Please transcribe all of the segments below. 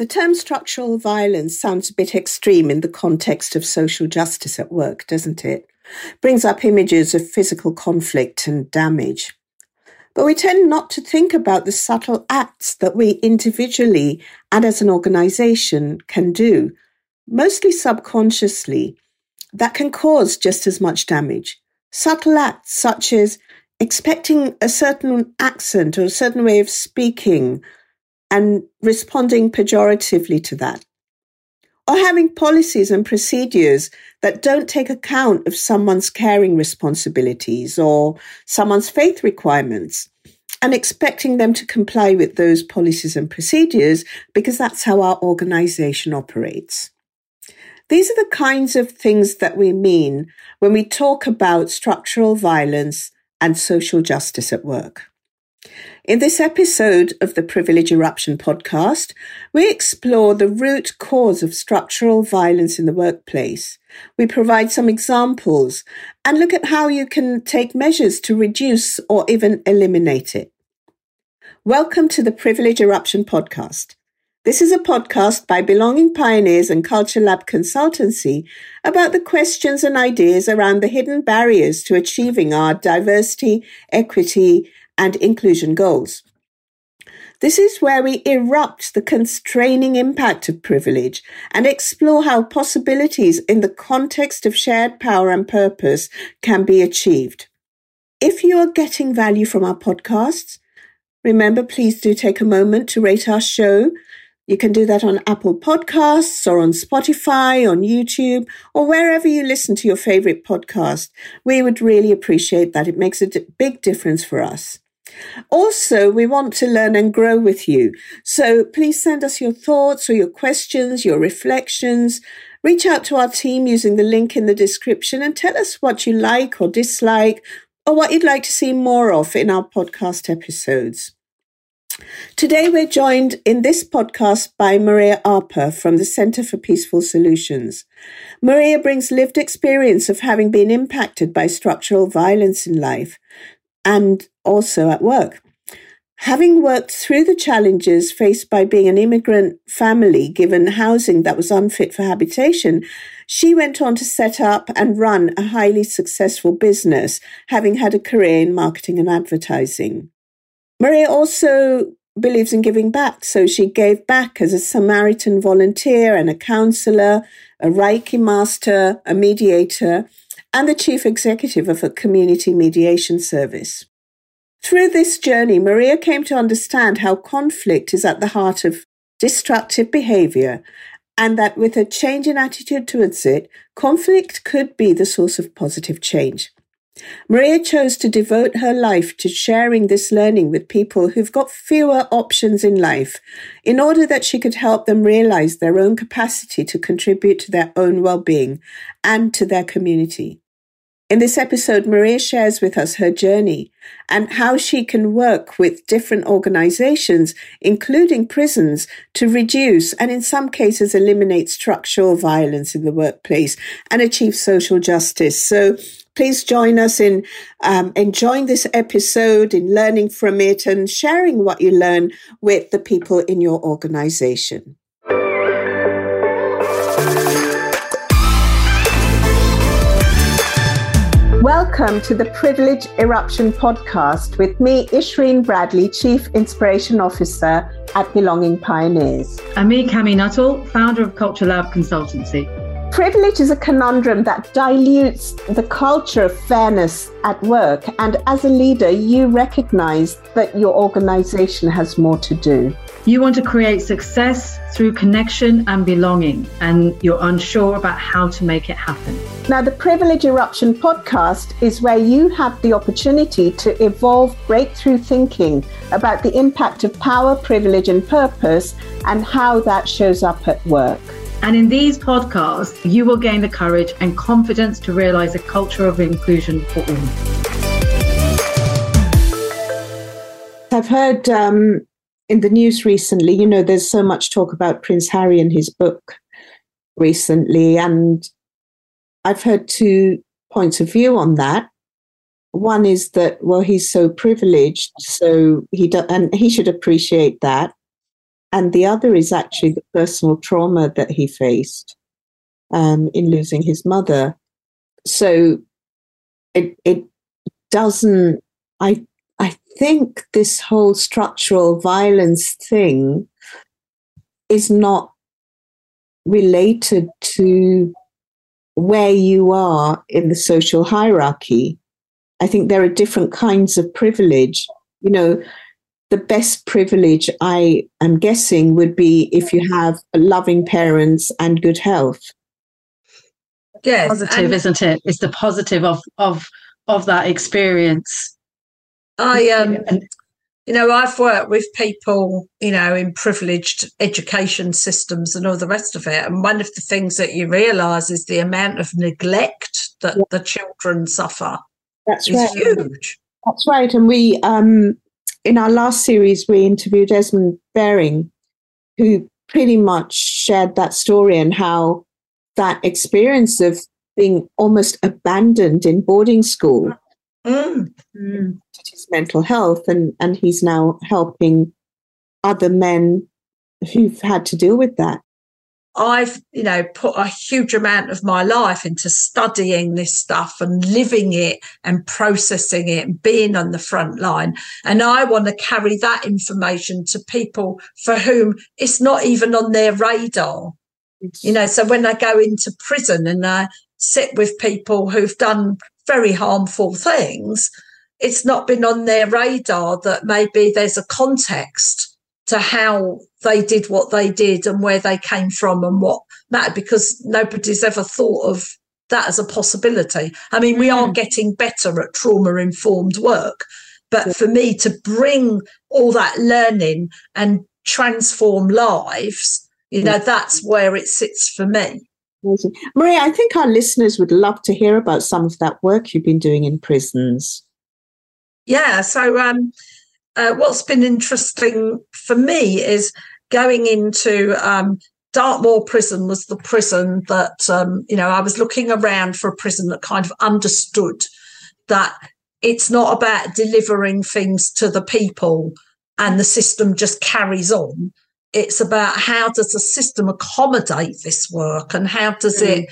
The term structural violence sounds a bit extreme in the context of social justice at work, doesn't it? Brings up images of physical conflict and damage. But we tend not to think about the subtle acts that we individually and as an organization can do, mostly subconsciously, that can cause just as much damage. Subtle acts such as expecting a certain accent or a certain way of speaking and responding pejoratively to that. Or having policies and procedures that don't take account of someone's caring responsibilities or someone's faith requirements and expecting them to comply with those policies and procedures because that's how our organization operates. These are the kinds of things that we mean when we talk about structural violence and social justice at work. In this episode of the Privilege Eruption podcast, we explore the root cause of structural violence in the workplace. We provide some examples and look at how you can take measures to reduce or even eliminate it. Welcome to the Privilege Eruption podcast. This is a podcast by Belonging Pioneers and Culture Lab Consultancy about the questions and ideas around the hidden barriers to achieving our diversity, equity, and inclusion goals. This is where we erupt the constraining impact of privilege and explore how possibilities in the context of shared power and purpose can be achieved. If you are getting value from our podcasts, remember please do take a moment to rate our show. You can do that on Apple Podcasts or on Spotify, on YouTube, or wherever you listen to your favorite podcast. We would really appreciate that. It makes a big difference for us. Also, we want to learn and grow with you. So please send us your thoughts or your questions, your reflections. Reach out to our team using the link in the description and tell us what you like or dislike or what you'd like to see more of in our podcast episodes. Today, we're joined in this podcast by Maria Arpa from the Center for Peaceful Solutions. Maria brings lived experience of having been impacted by structural violence in life and also at work. Having worked through the challenges faced by being an immigrant family given housing that was unfit for habitation, she went on to set up and run a highly successful business, having had a career in marketing and advertising. Maria also believes in giving back, so she gave back as a Samaritan volunteer and a counselor, a Reiki master, a mediator, and the chief executive of a community mediation service. Through this journey, Maria came to understand how conflict is at the heart of destructive behavior and that with a change in attitude towards it, conflict could be the source of positive change. Maria chose to devote her life to sharing this learning with people who've got fewer options in life in order that she could help them realize their own capacity to contribute to their own well-being and to their community. In this episode, Maria shares with us her journey and how she can work with different organizations, including prisons, to reduce and in some cases eliminate structural violence in the workplace and achieve social justice. So please join us in um, enjoying this episode, in learning from it and sharing what you learn with the people in your organization. Welcome to the Privilege Eruption podcast with me, Ishreen Bradley, Chief Inspiration Officer at Belonging Pioneers. And me, Kami Nuttall, founder of Culture Lab Consultancy. Privilege is a conundrum that dilutes the culture of fairness at work. And as a leader, you recognize that your organization has more to do. You want to create success through connection and belonging, and you're unsure about how to make it happen. Now, the Privilege Eruption podcast is where you have the opportunity to evolve breakthrough thinking about the impact of power, privilege, and purpose and how that shows up at work. And in these podcasts, you will gain the courage and confidence to realize a culture of inclusion for all. I've heard um, in the news recently, you know, there's so much talk about Prince Harry and his book recently, and I've heard two points of view on that. One is that well, he's so privileged, so he do, and he should appreciate that. and the other is actually the personal trauma that he faced um, in losing his mother. So it it doesn't. I I think this whole structural violence thing is not related to where you are in the social hierarchy. I think there are different kinds of privilege. You know, the best privilege I am guessing would be if you have loving parents and good health. Yes, positive, and, isn't it? It's the positive of of of that experience. I um you know, I've worked with people, you know, in privileged education systems and all the rest of it. And one of the things that you realize is the amount of neglect that yeah. the children suffer. That's right. huge. That's right. And we, um, in our last series, we interviewed Esmond Baring, who pretty much shared that story and how that experience of being almost abandoned in boarding school mm. Mm. his mental health and and he's now helping other men who've had to deal with that I've, you know, put a huge amount of my life into studying this stuff and living it and processing it and being on the front line. And I want to carry that information to people for whom it's not even on their radar. You know, so when I go into prison and I sit with people who've done very harmful things, it's not been on their radar that maybe there's a context to how they did what they did and where they came from and what mattered because nobody's ever thought of that as a possibility. I mean, we are mm. getting better at trauma informed work, but for me to bring all that learning and transform lives, you know, that's where it sits for me. Amazing. Maria, I think our listeners would love to hear about some of that work you've been doing in prisons. Yeah, so um, uh, what's been interesting for me is going into um, Dartmoor prison was the prison that, um, you know, I was looking around for a prison that kind of understood that it's not about delivering things to the people and the system just carries on it's about how does the system accommodate this work and how does mm. it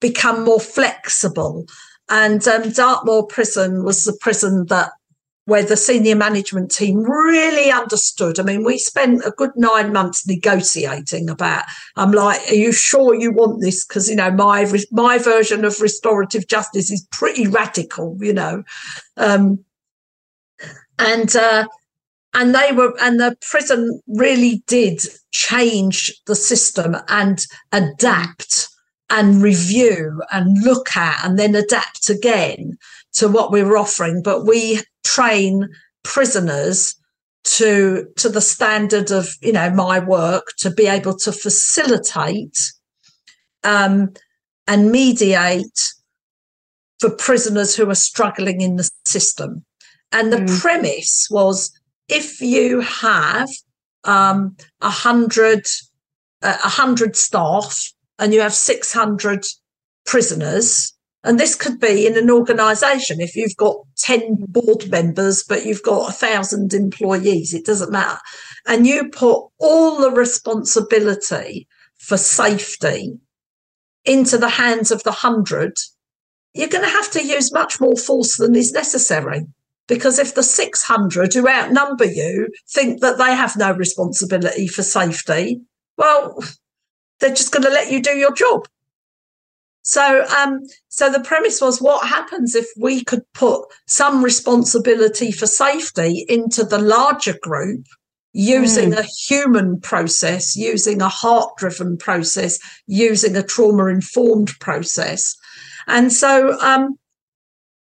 become more flexible and um, dartmoor prison was the prison that where the senior management team really understood. I mean, we spent a good nine months negotiating about. I'm like, are you sure you want this? Because you know, my my version of restorative justice is pretty radical, you know, um, and uh, and they were and the prison really did change the system and adapt and review and look at and then adapt again to what we were offering but we train prisoners to to the standard of you know my work to be able to facilitate um, and mediate for prisoners who are struggling in the system and the mm. premise was if you have um, a hundred a hundred staff and you have six hundred prisoners, and this could be in an organisation if you've got ten board members but you've got a thousand employees, it doesn't matter, and you put all the responsibility for safety into the hands of the hundred, you're going to have to use much more force than is necessary. Because if the 600 who outnumber you think that they have no responsibility for safety, well, they're just going to let you do your job. So, um, so the premise was what happens if we could put some responsibility for safety into the larger group using mm. a human process, using a heart driven process, using a trauma informed process. And so, um,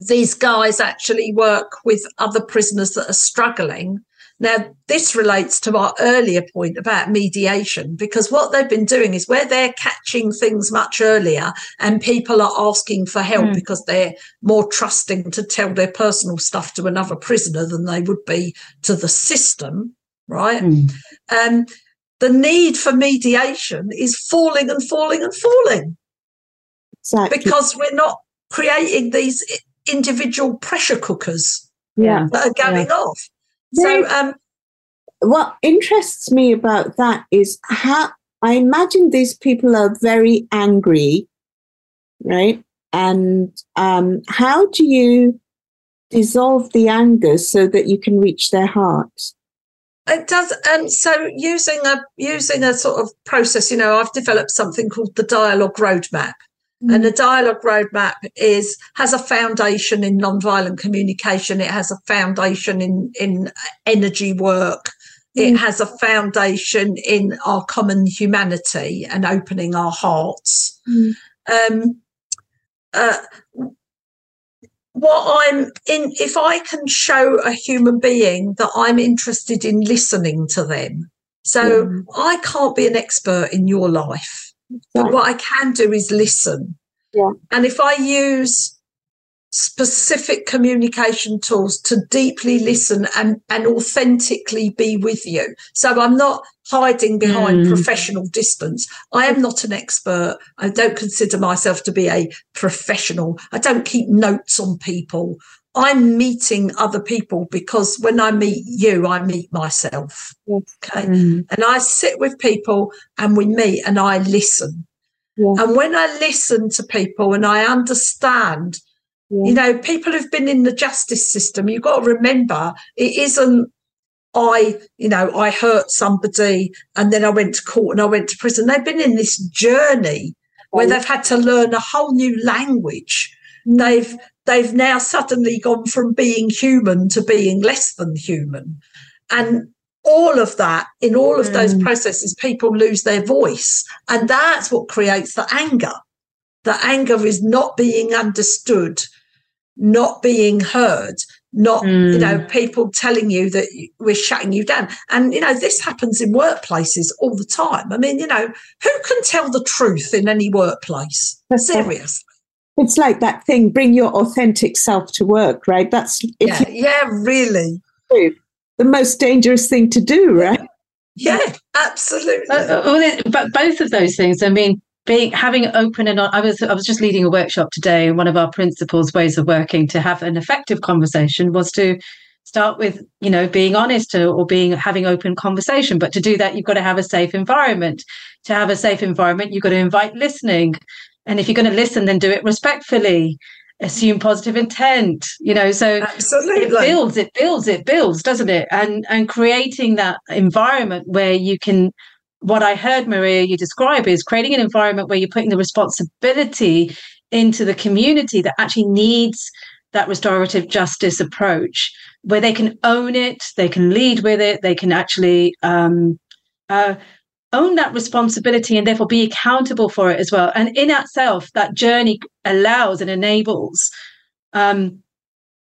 these guys actually work with other prisoners that are struggling. Now, this relates to our earlier point about mediation, because what they've been doing is where they're catching things much earlier and people are asking for help mm. because they're more trusting to tell their personal stuff to another prisoner than they would be to the system, right? Mm. Um, the need for mediation is falling and falling and falling. Exactly. Because we're not creating these individual pressure cookers yeah. that are going yeah. off. So, um, what interests me about that is how I imagine these people are very angry, right? And um, how do you dissolve the anger so that you can reach their hearts? It does, and um, so using a using a sort of process. You know, I've developed something called the dialogue roadmap, mm. and the dialogue roadmap is has a foundation in nonviolent communication. It has a foundation in in energy work. It mm. has a foundation in our common humanity and opening our hearts. Mm. Um, uh, what I'm in, if I can show a human being that I'm interested in listening to them. So mm. I can't be an expert in your life, but what I can do is listen. Yeah. And if I use specific communication tools to deeply listen and, and authentically be with you. So I'm not hiding behind mm. professional distance. I am not an expert. I don't consider myself to be a professional. I don't keep notes on people. I'm meeting other people because when I meet you, I meet myself. Okay. Mm. And I sit with people and we meet and I listen. Yeah. And when I listen to people and I understand yeah. You know, people who've been in the justice system, you've got to remember it isn't I, you know, I hurt somebody and then I went to court and I went to prison. They've been in this journey where they've had to learn a whole new language. Mm. They've they've now suddenly gone from being human to being less than human. And all of that, in all of those mm. processes, people lose their voice. And that's what creates the anger. The anger is not being understood not being heard not mm. you know people telling you that we're shutting you down and you know this happens in workplaces all the time i mean you know who can tell the truth in any workplace seriously it's like that thing bring your authentic self to work right? That's yeah, yeah really. the most dangerous thing to do right? Yeah absolutely. Uh, but both of those things i mean being having open and I was I was just leading a workshop today, and one of our principles ways of working to have an effective conversation was to start with you know being honest or, or being having open conversation. But to do that, you've got to have a safe environment. To have a safe environment, you've got to invite listening, and if you're going to listen, then do it respectfully. Assume positive intent, you know. So Absolutely. it builds, it builds, it builds, doesn't it? And and creating that environment where you can what I heard Maria you describe is creating an environment where you're putting the responsibility into the community that actually needs that restorative justice approach, where they can own it, they can lead with it, they can actually um, uh, own that responsibility and therefore be accountable for it as well. And in itself, that journey allows and enables um,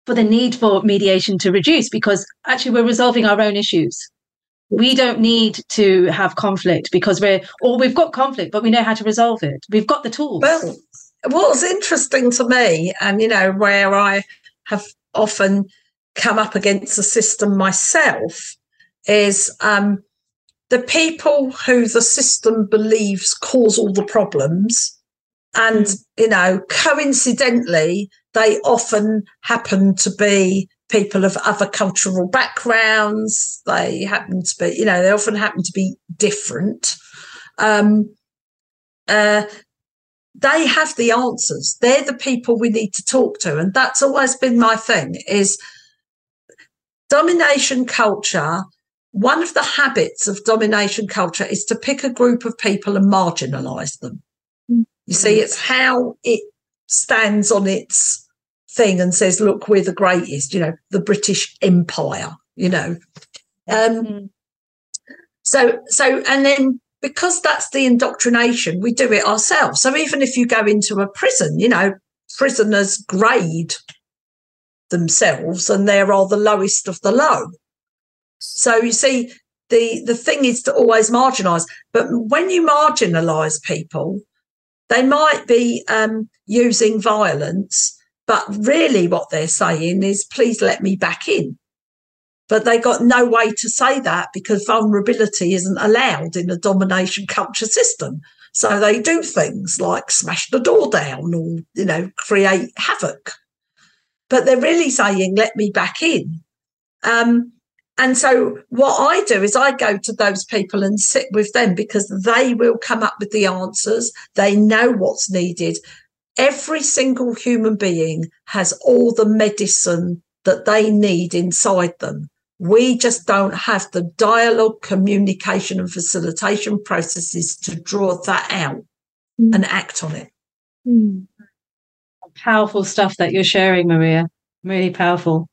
for the need for mediation to reduce because actually we're resolving our own issues. We don't need to have conflict because we're or we've got conflict but we know how to resolve it. We've got the tools. Well what's interesting to me and you know where i have often come up against the system myself is um, the people who the system believes cause all the problems and mm. you know coincidentally they often happen to be people of other cultural backgrounds. They happen to be, you know, they often happen to be different. Um, uh, they have the answers. They're the people we need to talk to, and that's always been my thing. Is domination culture. One of the habits of domination culture is to pick a group of people and marginalize them. Mm-hmm. You see, it's how it stands on its thing and says, look, we're the greatest, you know, the British Empire, you know. Um, mm. So, so, and then because that's the indoctrination, we do it ourselves. So even if you go into a prison, you know, prisoners grade themselves and they are the lowest of the low. So you see, the, the thing is to always marginalize. But when you marginalize people, they might be um, using violence but really, what they're saying is, please let me back in. But they got no way to say that because vulnerability isn't allowed in a domination culture system. So they do things like smash the door down or, you know, create havoc. But they're really saying, let me back in. Um, and so what I do is I go to those people and sit with them because they will come up with the answers. They know what's needed. Every single human being has all the medicine that they need inside them. We just don't have the dialogue, communication, and facilitation processes to draw that out mm. and act on it. Mm. Powerful stuff that you're sharing, Maria. Really powerful.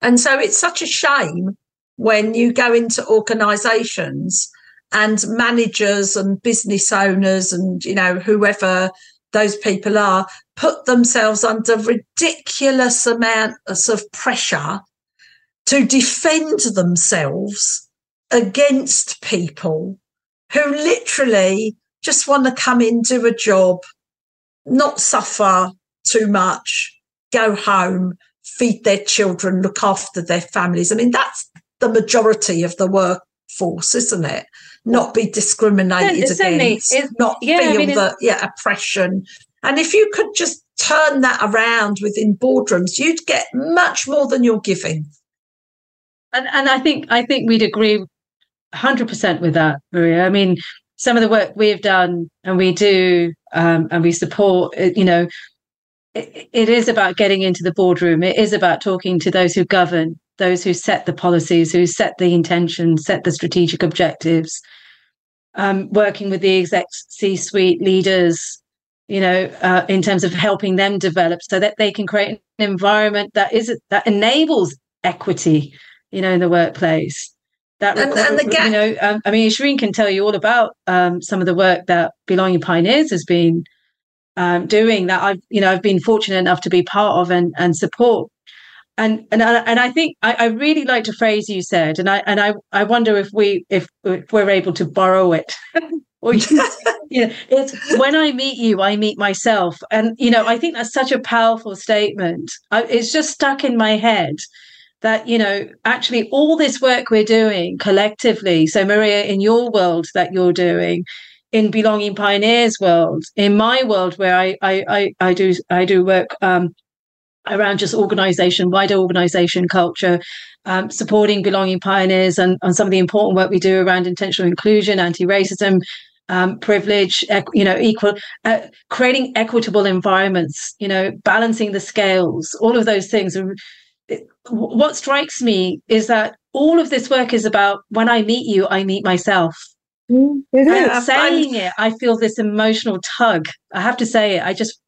And so it's such a shame when you go into organizations and managers and business owners and you know whoever those people are put themselves under ridiculous amounts of pressure to defend themselves against people who literally just want to come in, do a job, not suffer too much, go home, feed their children, look after their families. I mean, that's the majority of the workforce, isn't it? Not be discriminated against, not yeah, feel I mean, the yeah oppression. And if you could just turn that around within boardrooms, you'd get much more than you're giving. And and I think I think we'd agree hundred percent with that, Maria. I mean, some of the work we've done and we do um, and we support, you know, it, it is about getting into the boardroom. It is about talking to those who govern those who set the policies, who set the intentions, set the strategic objectives, um, working with the exec C suite leaders, you know, uh, in terms of helping them develop so that they can create an environment that is that enables equity, you know, in the workplace. That and, and the gap- you know, um, I mean, Shireen can tell you all about um, some of the work that Belonging Pioneers has been um, doing. That I've, you know, I've been fortunate enough to be part of and and support and and and I think I, I, really liked a phrase you said, and I and I I wonder if we if, if we're able to borrow it. or you know, it's when I meet you, I meet myself, and you know I think that's such a powerful statement. I, it's just stuck in my head that you know actually all this work we're doing collectively. So Maria, in your world that you're doing, in belonging pioneers world in my world where i i i, I do i do work um, around just organization, wider organization culture, um, supporting belonging pioneers and, and some of the important work we do around intentional inclusion, anti-racism, um, privilege, you know, equal, uh, creating equitable environments, you know, balancing the scales, all of those things. what strikes me is that all of this work is about when I meet you, I meet myself. Mm, and saying it, I feel this emotional tug. I have to say it. I just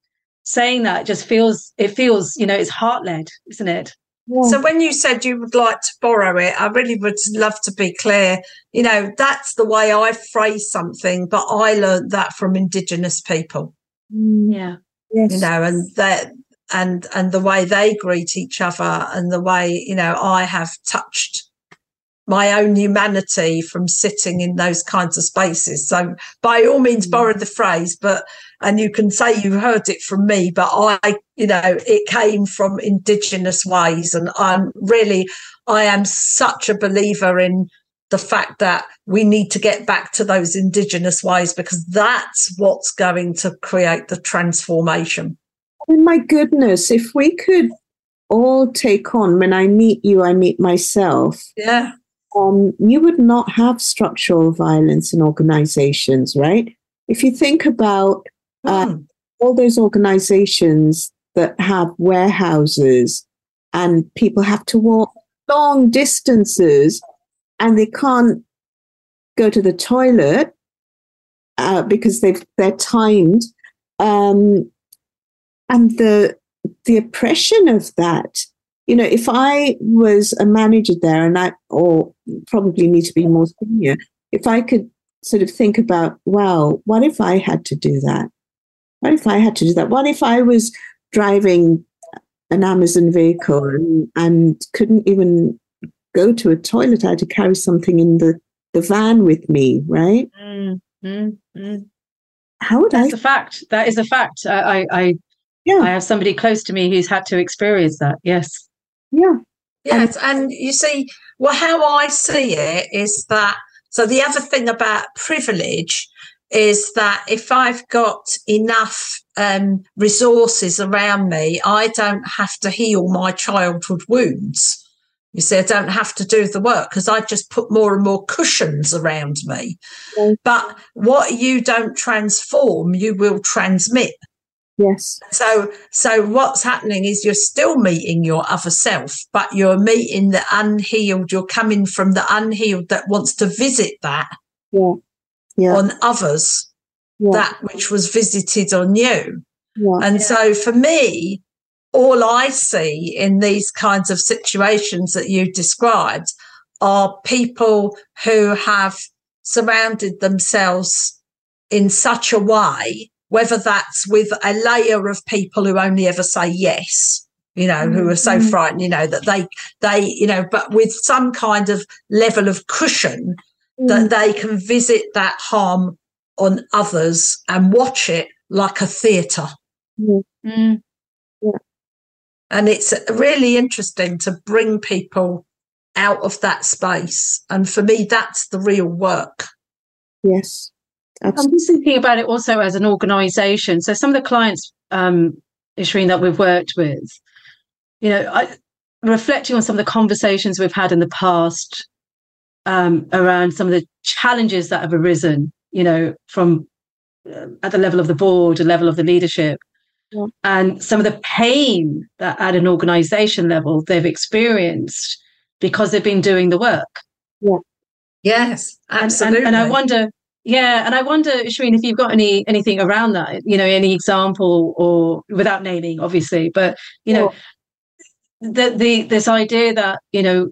saying that just feels it feels you know it's heart led isn't it yeah. So when you said you would like to borrow it, I really would love to be clear. You know, that's the way I phrase something, but I learned that from Indigenous people. Mm. Yeah. Yes. You know, and that and and the way they greet each other and the way, you know, I have touched my own humanity from sitting in those kinds of spaces. So by all means, mm. borrow the phrase, but and you can say you heard it from me, but I, you know, it came from indigenous ways, and I'm really, I am such a believer in the fact that we need to get back to those indigenous ways because that's what's going to create the transformation. Oh my goodness, if we could all take on when I meet you, I meet myself. Yeah um, you would not have structural violence in organizations, right? If you think about mm. all those organizations that have warehouses and people have to walk long distances and they can't go to the toilet uh, because they've they're timed um, and the the oppression of that you know, if I was a manager there and I, or probably need to be more senior, if I could sort of think about, well, what if I had to do that? What if I had to do that? What if I was driving an Amazon vehicle and, and couldn't even go to a toilet? I had to carry something in the, the van with me, right? Mm, mm, mm. How would That's I? a fact. That is a fact. I, I, I, yeah. I have somebody close to me who's had to experience that. Yes. Yeah. Yes. And, and you see, well, how I see it is that so the other thing about privilege is that if I've got enough um, resources around me, I don't have to heal my childhood wounds. You see, I don't have to do the work because I just put more and more cushions around me. But what you don't transform, you will transmit. Yes. So, so what's happening is you're still meeting your other self, but you're meeting the unhealed. You're coming from the unhealed that wants to visit that Yeah. Yeah. on others, yeah. that which was visited on you. And so for me, all I see in these kinds of situations that you described are people who have surrounded themselves in such a way, whether that's with a layer of people who only ever say yes, you know, who are so Mhm. frightened, you know, that they, they, you know, but with some kind of level of cushion that they can visit that harm on others and watch it like a theatre. Mm. And it's really interesting to bring people out of that space. And for me, that's the real work. Yes. I'm just thinking about it also as an organization. So some of the clients, um, Ishreen, that we've worked with, you know, I, reflecting on some of the conversations we've had in the past um, around some of the challenges that have arisen, you know, from uh, at the level of the board, the level of the leadership, Yeah. and some of the pain that at an organization level they've experienced because they've been doing the work. Yeah. Yes, And- and- absolutely. And, I wonder, yeah, and I wonder, Shereen, if you've got any anything around that, you know, any example or without naming, obviously, but you know, the the this idea that you know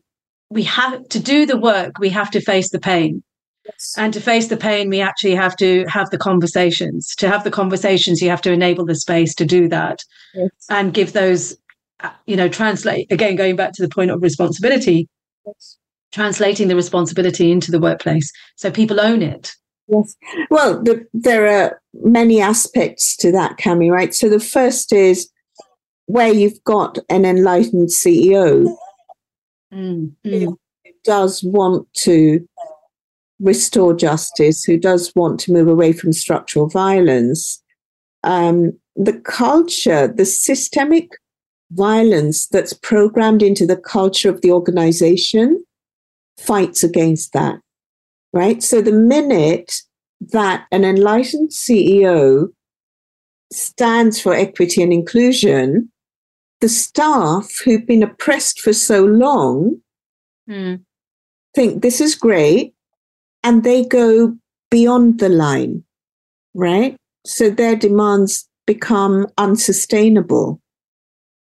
we have to do the work, we have to face the pain, Yes. and to face the pain, we actually have to have the conversations. To have the conversations, you have to enable the space to do that Yes. and give those, uh, you know, translate again, going back to the point of responsibility, Yes. translating the responsibility into the workplace so people own it. Yes. Well, the, there are many aspects to that, Kami, right? So the first is where you've got an enlightened CEO Mm, Yeah. mm, who does want to restore justice, who does want to move away from structural violence. Um, the culture, the systemic violence that's programmed into the culture of the organization fights against that, right? So the minute that an enlightened CEO stands for equity and inclusion, the staff who've been oppressed for so long mm, think this is great and they go beyond the line, right? So their demands become unsustainable,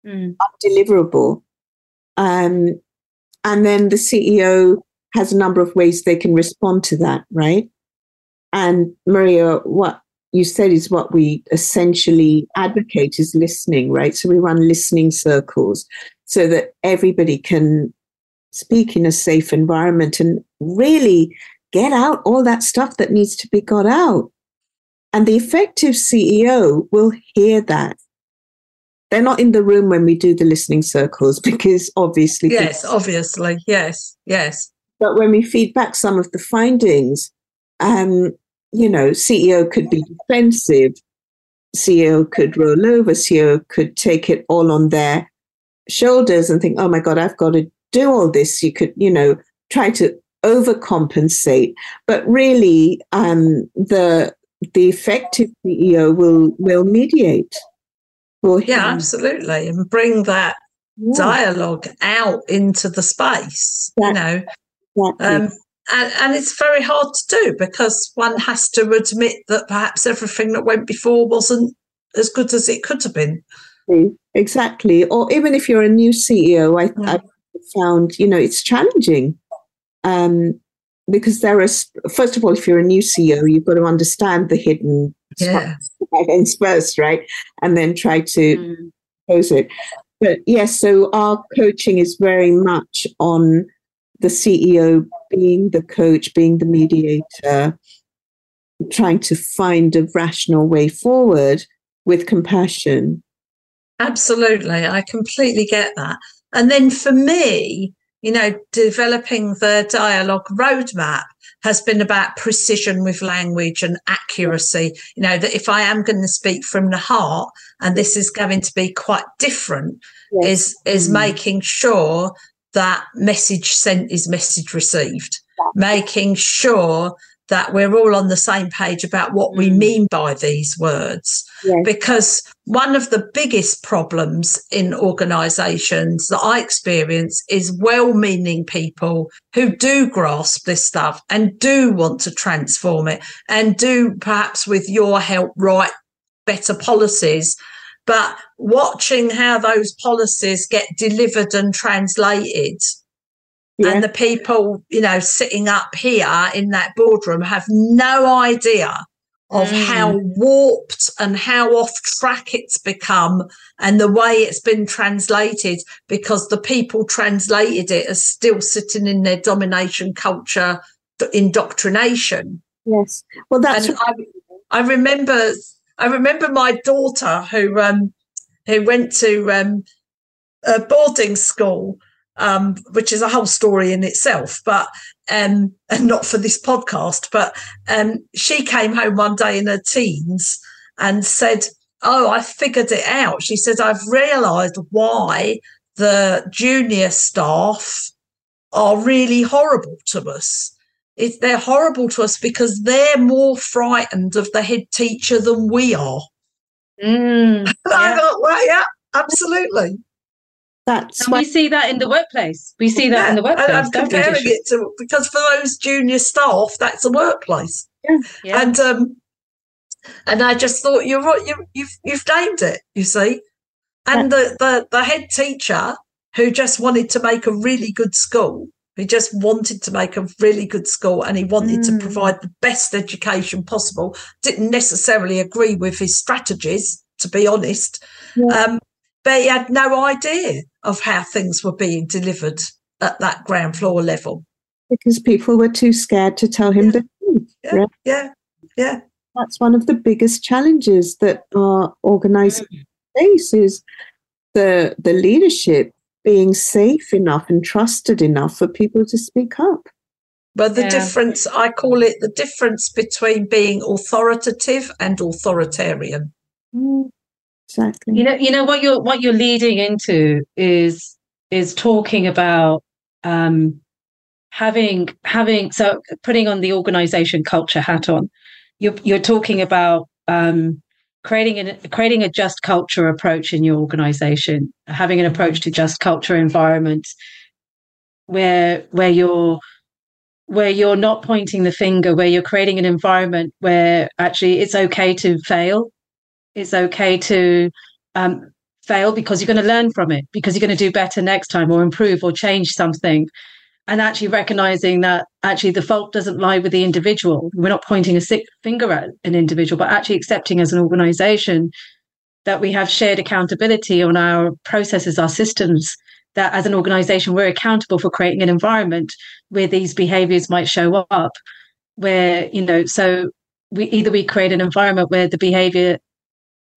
mm, undeliverable. Um, and then the CEO has a number of ways they can respond to that, right? And Maria, what you said is what we essentially advocate is listening, right? So we run listening circles so that everybody can speak in a safe environment and really get out all that stuff that needs to be got out. And the effective CEO will hear that. They're not in the room when we do the listening circles because obviously, yes, obviously. Yes, yes. but when we feed back some of the findings, um, you know, CEO could be defensive, CEO could roll over, CEO could take it all on their shoulders and think, oh my God, I've got to do all this. You could, you know, try to overcompensate. But really, um, the the effective CEO will will mediate. Will Yeah, absolutely. And bring that yeah, dialogue out into the space, you know. exactly. Um, and, and it's very hard to do because one has to admit that perhaps everything that went before wasn't as good as it could have been. Exactly. Or even if you're a new CEO, I, Mm. I found, you know, it's challenging. Um, because there is, first of all, if you're a new CEO, you've got to understand the hidden Yeah. ends first, right? And then try to mm. pose it. But yes, so our coaching is very much on the CEO being the coach, being the mediator, trying to find a rational way forward with compassion. Absolutely. I completely get that. And then for me, you know, developing the dialogue roadmap has been about precision with language and accuracy. You know, that if I am going to speak from the heart and this is going to be quite different, is is Mm. making sure that message sent is message received, making sure that we're all on the same page about what we Mm. mean by these words. Yes. Because one of the biggest problems in organizations that I experience is well meaning people who do grasp this stuff and do want to transform it and do perhaps with your help write better policies. But watching how those policies get delivered and translated Yeah. and the people, you know, sitting up here in that boardroom have no idea of Mm. how warped and how off track it's become and the way it's been translated because the people translated it are still sitting in their domination culture indoctrination. yes. Well, that's And I, I remember, I remember my daughter who um, who went to um, a boarding school, um, which is a whole story in itself, but um, and not for this podcast. But um, she came home one day in her teens and said, "Oh, I figured it out." She said, "I've realised why the junior staff are really horrible to us." It's, they're horrible to us because they're more frightened of the head teacher than we are. Mm, And I yeah. thought, well, yeah, absolutely. that's And why we see that in the workplace. We see that in the Yeah, and workplace. I'm comparing it to because for those junior staff, that's a workplace. Yeah. And um, and I just thought you're right. You, you've you've named it. You see, and the, the the head teacher who just wanted to make a really good school. He just wanted to make a really good school and he wanted Mm. to provide the best education possible. Didn't necessarily agree with his strategies, to be honest. Yeah. Um, but he had no idea of how things were being delivered at that ground floor level. because people were too scared to tell him Yeah. the truth. Yeah, yeah, yeah. That's one of the biggest challenges that our organisation face is the the leadership being safe enough and trusted enough for people to speak up. But the Yeah. difference, I call it the difference between being authoritative and authoritarian. Exactly. you know you know what you're what you're leading into is is talking about um having having so putting on the organization culture hat on you're you're talking about um creating an creating a just culture approach in your organization having an approach to just culture environment where where you're where you're not pointing the finger where you're creating an environment where actually it's okay to fail. It's okay to um, fail because you're going to learn from it because you're going to do better next time or improve or change something and actually recognizing that actually the fault doesn't lie with the individual. We're not pointing a sick finger at an individual but actually accepting as an organization that we have shared accountability on our processes our systems that as an organization we're accountable for creating an environment where these behaviors might show up where you know so we either we create an environment where the behavior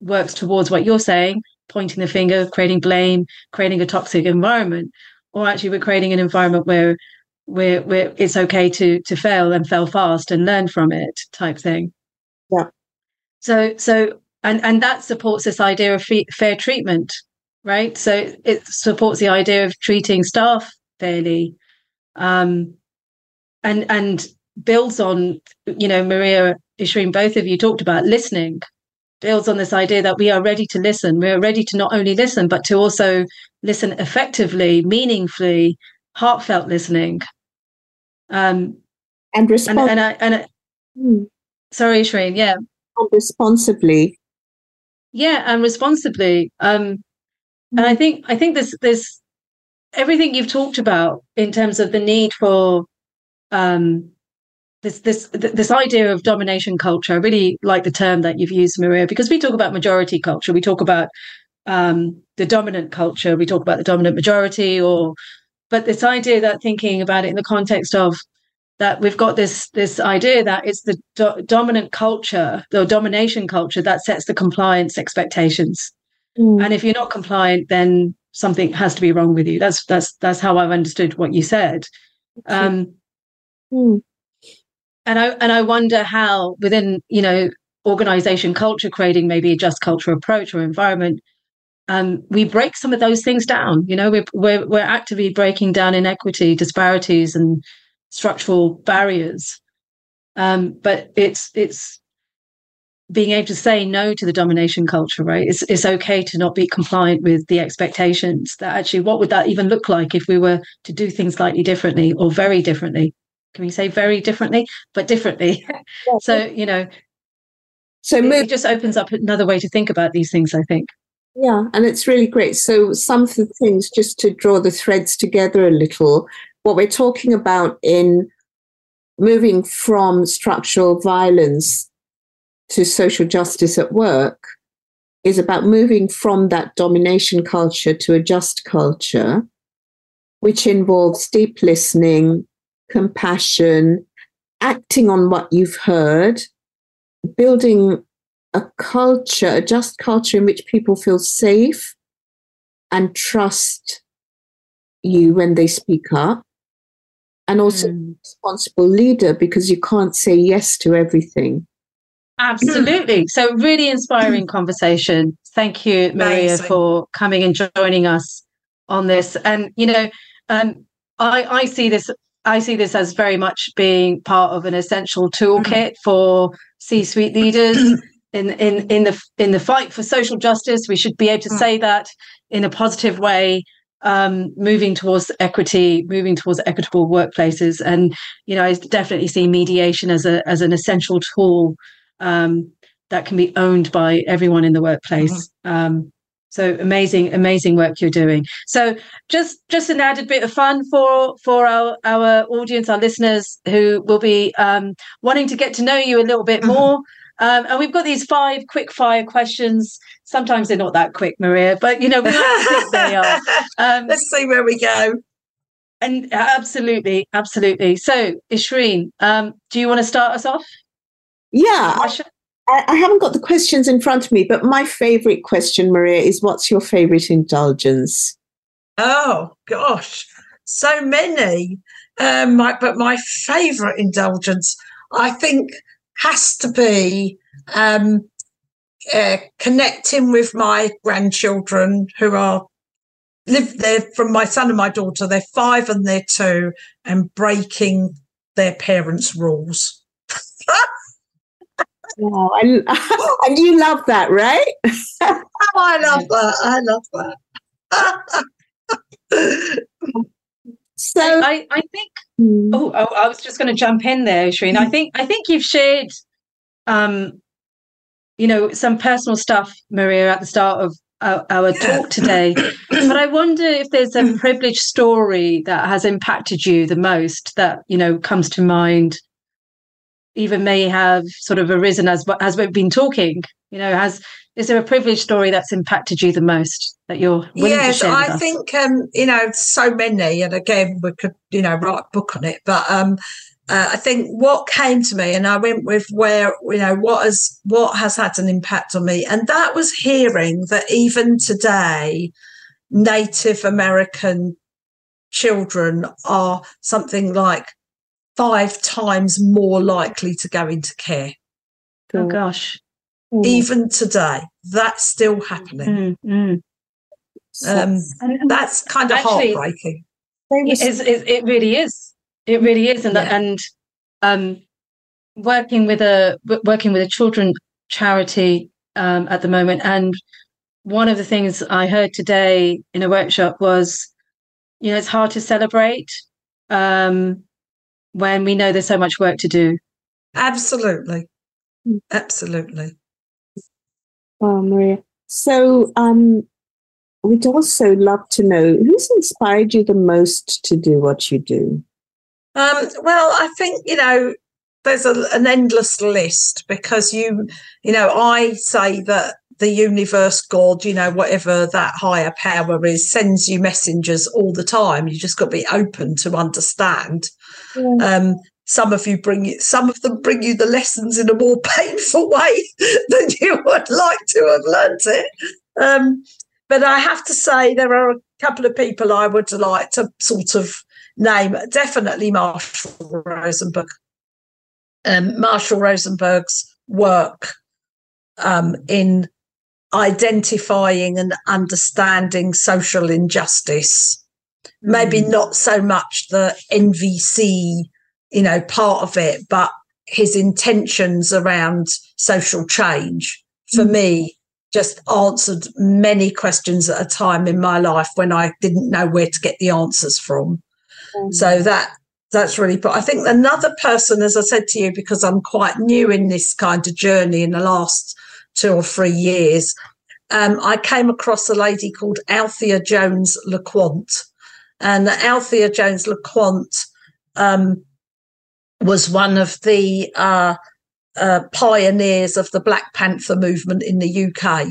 works towards what you're saying, pointing the finger, creating blame, creating a toxic environment, or actually we're creating an environment where where where it's okay to to fail and fail fast and learn from it, type thing. Yeah. So so and and that supports this idea of fe- fair treatment, right? So it supports the idea of treating staff fairly, um, and and builds on you know Maria Ishreen, both of you talked about listening builds on this idea that we are ready to listen. We are ready to not only listen, but to also listen effectively, meaningfully, heartfelt listening. Um, and and respond and I, and I, Mm. sorry, Shreen, yeah, And responsibly. yeah, and responsibly. Um, and I think I think this this everything you've talked about in terms of the need for um, this this this idea of domination culture. I really like the term that you've used, Maria, because we talk about majority culture. We talk about um, the dominant culture. We talk about the dominant majority, or but this idea that thinking about it in the context of that we've got this this idea that it's the do- dominant culture, the domination culture that sets the compliance expectations. Mm. And if you're not compliant, then something has to be wrong with you. That's that's that's how I've understood what you said. Um, Mm. And I and I wonder how within you know organization culture creating maybe a just culture approach or environment um, we break some of those things down. You know, we're, we're, we're actively breaking down inequity, disparities, and structural barriers. Um, but it's it's being able to say no to the domination culture, right? It's it's okay to not be compliant with the expectations. That actually, what would that even look like if we were to do things slightly differently or very differently? Can we say very differently, but differently? so you know, so it, it just opens up another way to think about these things. I think. Yeah, and it's really great. So some of the things, just to draw the threads together a little, what we're talking about in moving from structural violence to social justice at work is about moving from that domination culture to a just culture, which involves deep listening, compassion, acting on what you've heard, building a culture, a just culture in which people feel safe and trust you when they speak up. And also mm. responsible leader because you can't say yes to everything. Absolutely. So, really inspiring conversation. Thank you, Maria, Amazing. for coming and joining us on this. And you know, um, I, I see this. I see this as very much being part of an essential toolkit for C-suite leaders in in in the in the fight for social justice. We should be able to mm. say that in a positive way um, moving towards equity, moving towards equitable workplaces, and you know, I definitely see mediation as a as an essential tool um, that can be owned by everyone in the workplace. Mm-hmm. Um, so amazing, amazing work you're doing. So just just an added bit of fun for for our our audience, our listeners who will be um, wanting to get to know you a little bit mm-hmm. more. Um, and we've got these five quick fire questions. Sometimes they're not that quick, Maria, but you know we like think they are. Um, Let's see where we go. And uh, absolutely, absolutely. So, Ishreen, um, do you want to start us off? Yeah. I, haven't got the questions in front of me, but my favorite question, Maria, is what's your favorite indulgence? Oh, gosh, so many. Um, my, but my favorite indulgence, I think, has to be um, uh, connecting with my grandchildren who are live there from my son and my daughter. They're five and they're two, and breaking their parents' rules. Wow, and, and you love that, right? oh, I love that. I love that. so I, I, think. Hmm. Oh, oh, I was just going to jump in there, Shreen. I think I think you've shared, um, you know, some personal stuff, Maria, at the start of our, our talk today. but I wonder if there's a privileged story that has impacted you the most that you know comes to mind even may have sort of arisen as as we've been talking you know has is there a privilege story that's impacted you the most that you're willing yes i think um you know so many and again we could you know write a book on it but um uh, I think what came to me, and I went with where you know what has what has had an impact on me, and that was hearing that even today, Native American children are something like five times more likely to go into care. Oh gosh. Mm. Even today, that's still happening. Mm, mm. Um, that's kind of Actually, heartbreaking. It, is, it really is. It really is, and yeah. and um, working with a working with a children charity um, at the moment, and one of the things I heard today in a workshop was, you know, it's hard to celebrate um, when we know there's so much work to do. Absolutely. Absolutely. Oh, Maria. So, um, we'd also love to know who's inspired you the most to do what you do? Um, well, I think, you know, there's a, an endless list because you, you know, I say that the universe, God, you know, whatever that higher power is, sends you messengers all the time. You just got to be open to understand. Yeah. Um, some of you bring you, some of them bring you the lessons in a more painful way than you would like to have learnt it. Um, but I have to say, there are a couple of people I would like to sort of name. Definitely Marshall Rosenberg. Um, Marshall Rosenberg's work um, in identifying and understanding social injustice. Mm. Maybe not so much the NVC, you know, part of it, but his intentions around social change for mm. me just answered many questions at a time in my life when I didn't know where to get the answers from. Mm. So that that's really but I think another person, as I said to you, because I'm quite new in this kind of journey in the last two or three years, um, I came across a lady called Althea Jones LeCointe. And Althea Jones LeCointe um, was one of the uh, uh, pioneers of the Black Panther movement in the UK.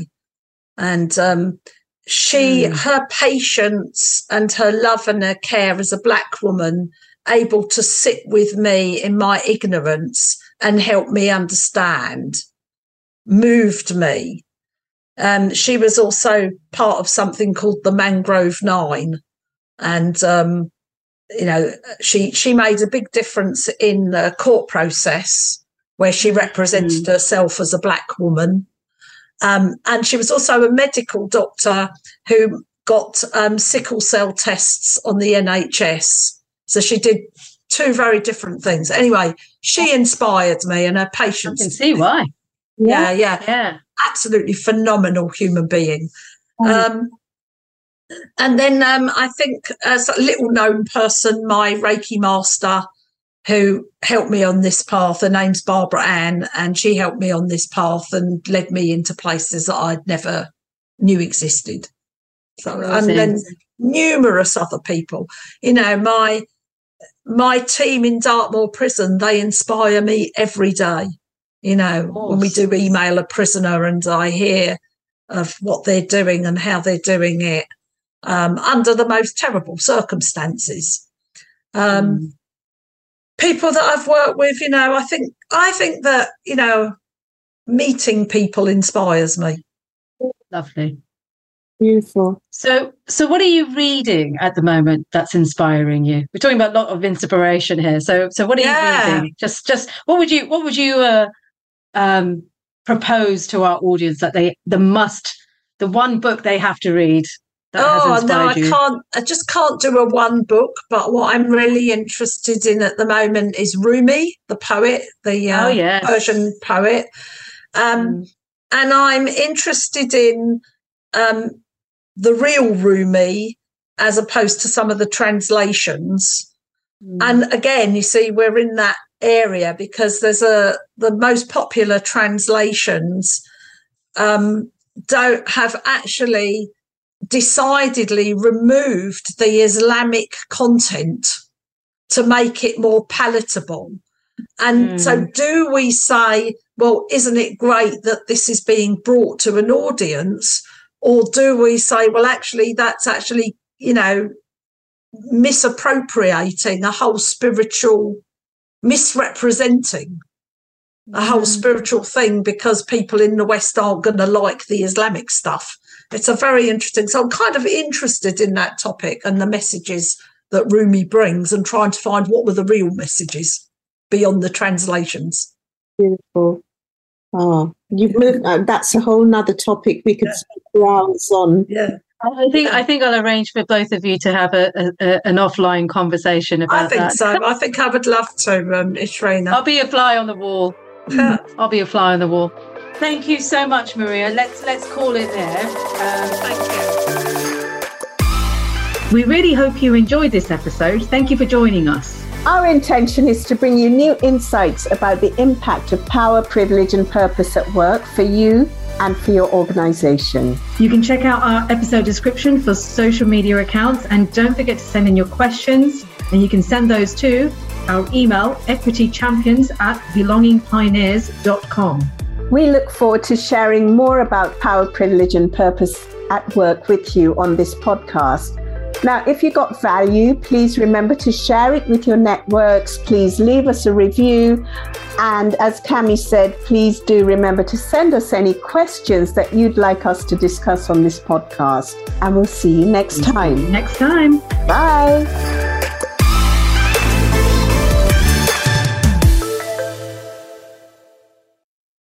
And um, she, mm. her patience and her love and her care as a Black woman, able to sit with me in my ignorance and help me understand, moved me. Um, she was also part of something called the Mangrove Nine. And um, you know, she she made a big difference in the court process where she represented mm. herself as a black woman. Um, and she was also a medical doctor who got um, sickle cell tests on the NHS. So she did two very different things. Anyway, she inspired me and her patience. I can see why. Yeah, yeah. Yeah. Absolutely phenomenal human being. Mm. Um, and then um, I think as a little known person, my Reiki master who helped me on this path, her name's Barbara Ann, and she helped me on this path and led me into places that I'd never knew existed. So, and then numerous other people. You know, my my team in Dartmoor prison, they inspire me every day. You know, when we do email a prisoner and I hear of what they're doing and how they're doing it um, under the most terrible circumstances. Um, mm. People that I've worked with, you know, I think I think that you know, meeting people inspires me. Lovely, beautiful. So, so what are you reading at the moment that's inspiring you? We're talking about a lot of inspiration here. So, so what are yeah. you reading? Just, just what would you, what would you uh, um, propose to our audience that they, the must, the one book they have to read oh no, I can't. I just can't do a one book. But what I'm really interested in at the moment is Rumi, the poet, the uh, oh, yes. Persian poet, um, mm. and I'm interested in um, the real Rumi as opposed to some of the translations. Mm. And again, you see, we're in that area because there's a the most popular translations um, don't have actually decidedly removed the Islamic content to make it more palatable. And mm. so, do we say, well, isn't it great that this is being brought to an audience? Or do we say, well, actually, that's actually, you know, misappropriating a whole spiritual, misrepresenting a whole mm. spiritual thing because people in the West aren't going to like the Islamic stuff? It's a very interesting. So I'm kind of interested in that topic and the messages that Rumi brings, and trying to find what were the real messages beyond the translations. Beautiful. Oh, you've moved. Uh, that's a whole nother topic we could yeah. spend hours on. Yeah. I think I think I'll arrange for both of you to have a, a, a an offline conversation about that. I think that. so. I think I would love to, um, Ishrena. I'll be a fly on the wall. I'll be a fly on the wall. Thank you so much, Maria. Let's let's call it there. Um, thank you. We really hope you enjoyed this episode. Thank you for joining us. Our intention is to bring you new insights about the impact of power, privilege, and purpose at work for you and for your organization. You can check out our episode description for social media accounts and don't forget to send in your questions. And you can send those to our email equitychampions at belongingpioneers.com. We look forward to sharing more about power, privilege, and purpose at work with you on this podcast. Now, if you got value, please remember to share it with your networks. Please leave us a review. And as Kami said, please do remember to send us any questions that you'd like us to discuss on this podcast. And we'll see you next time. Next time. Bye.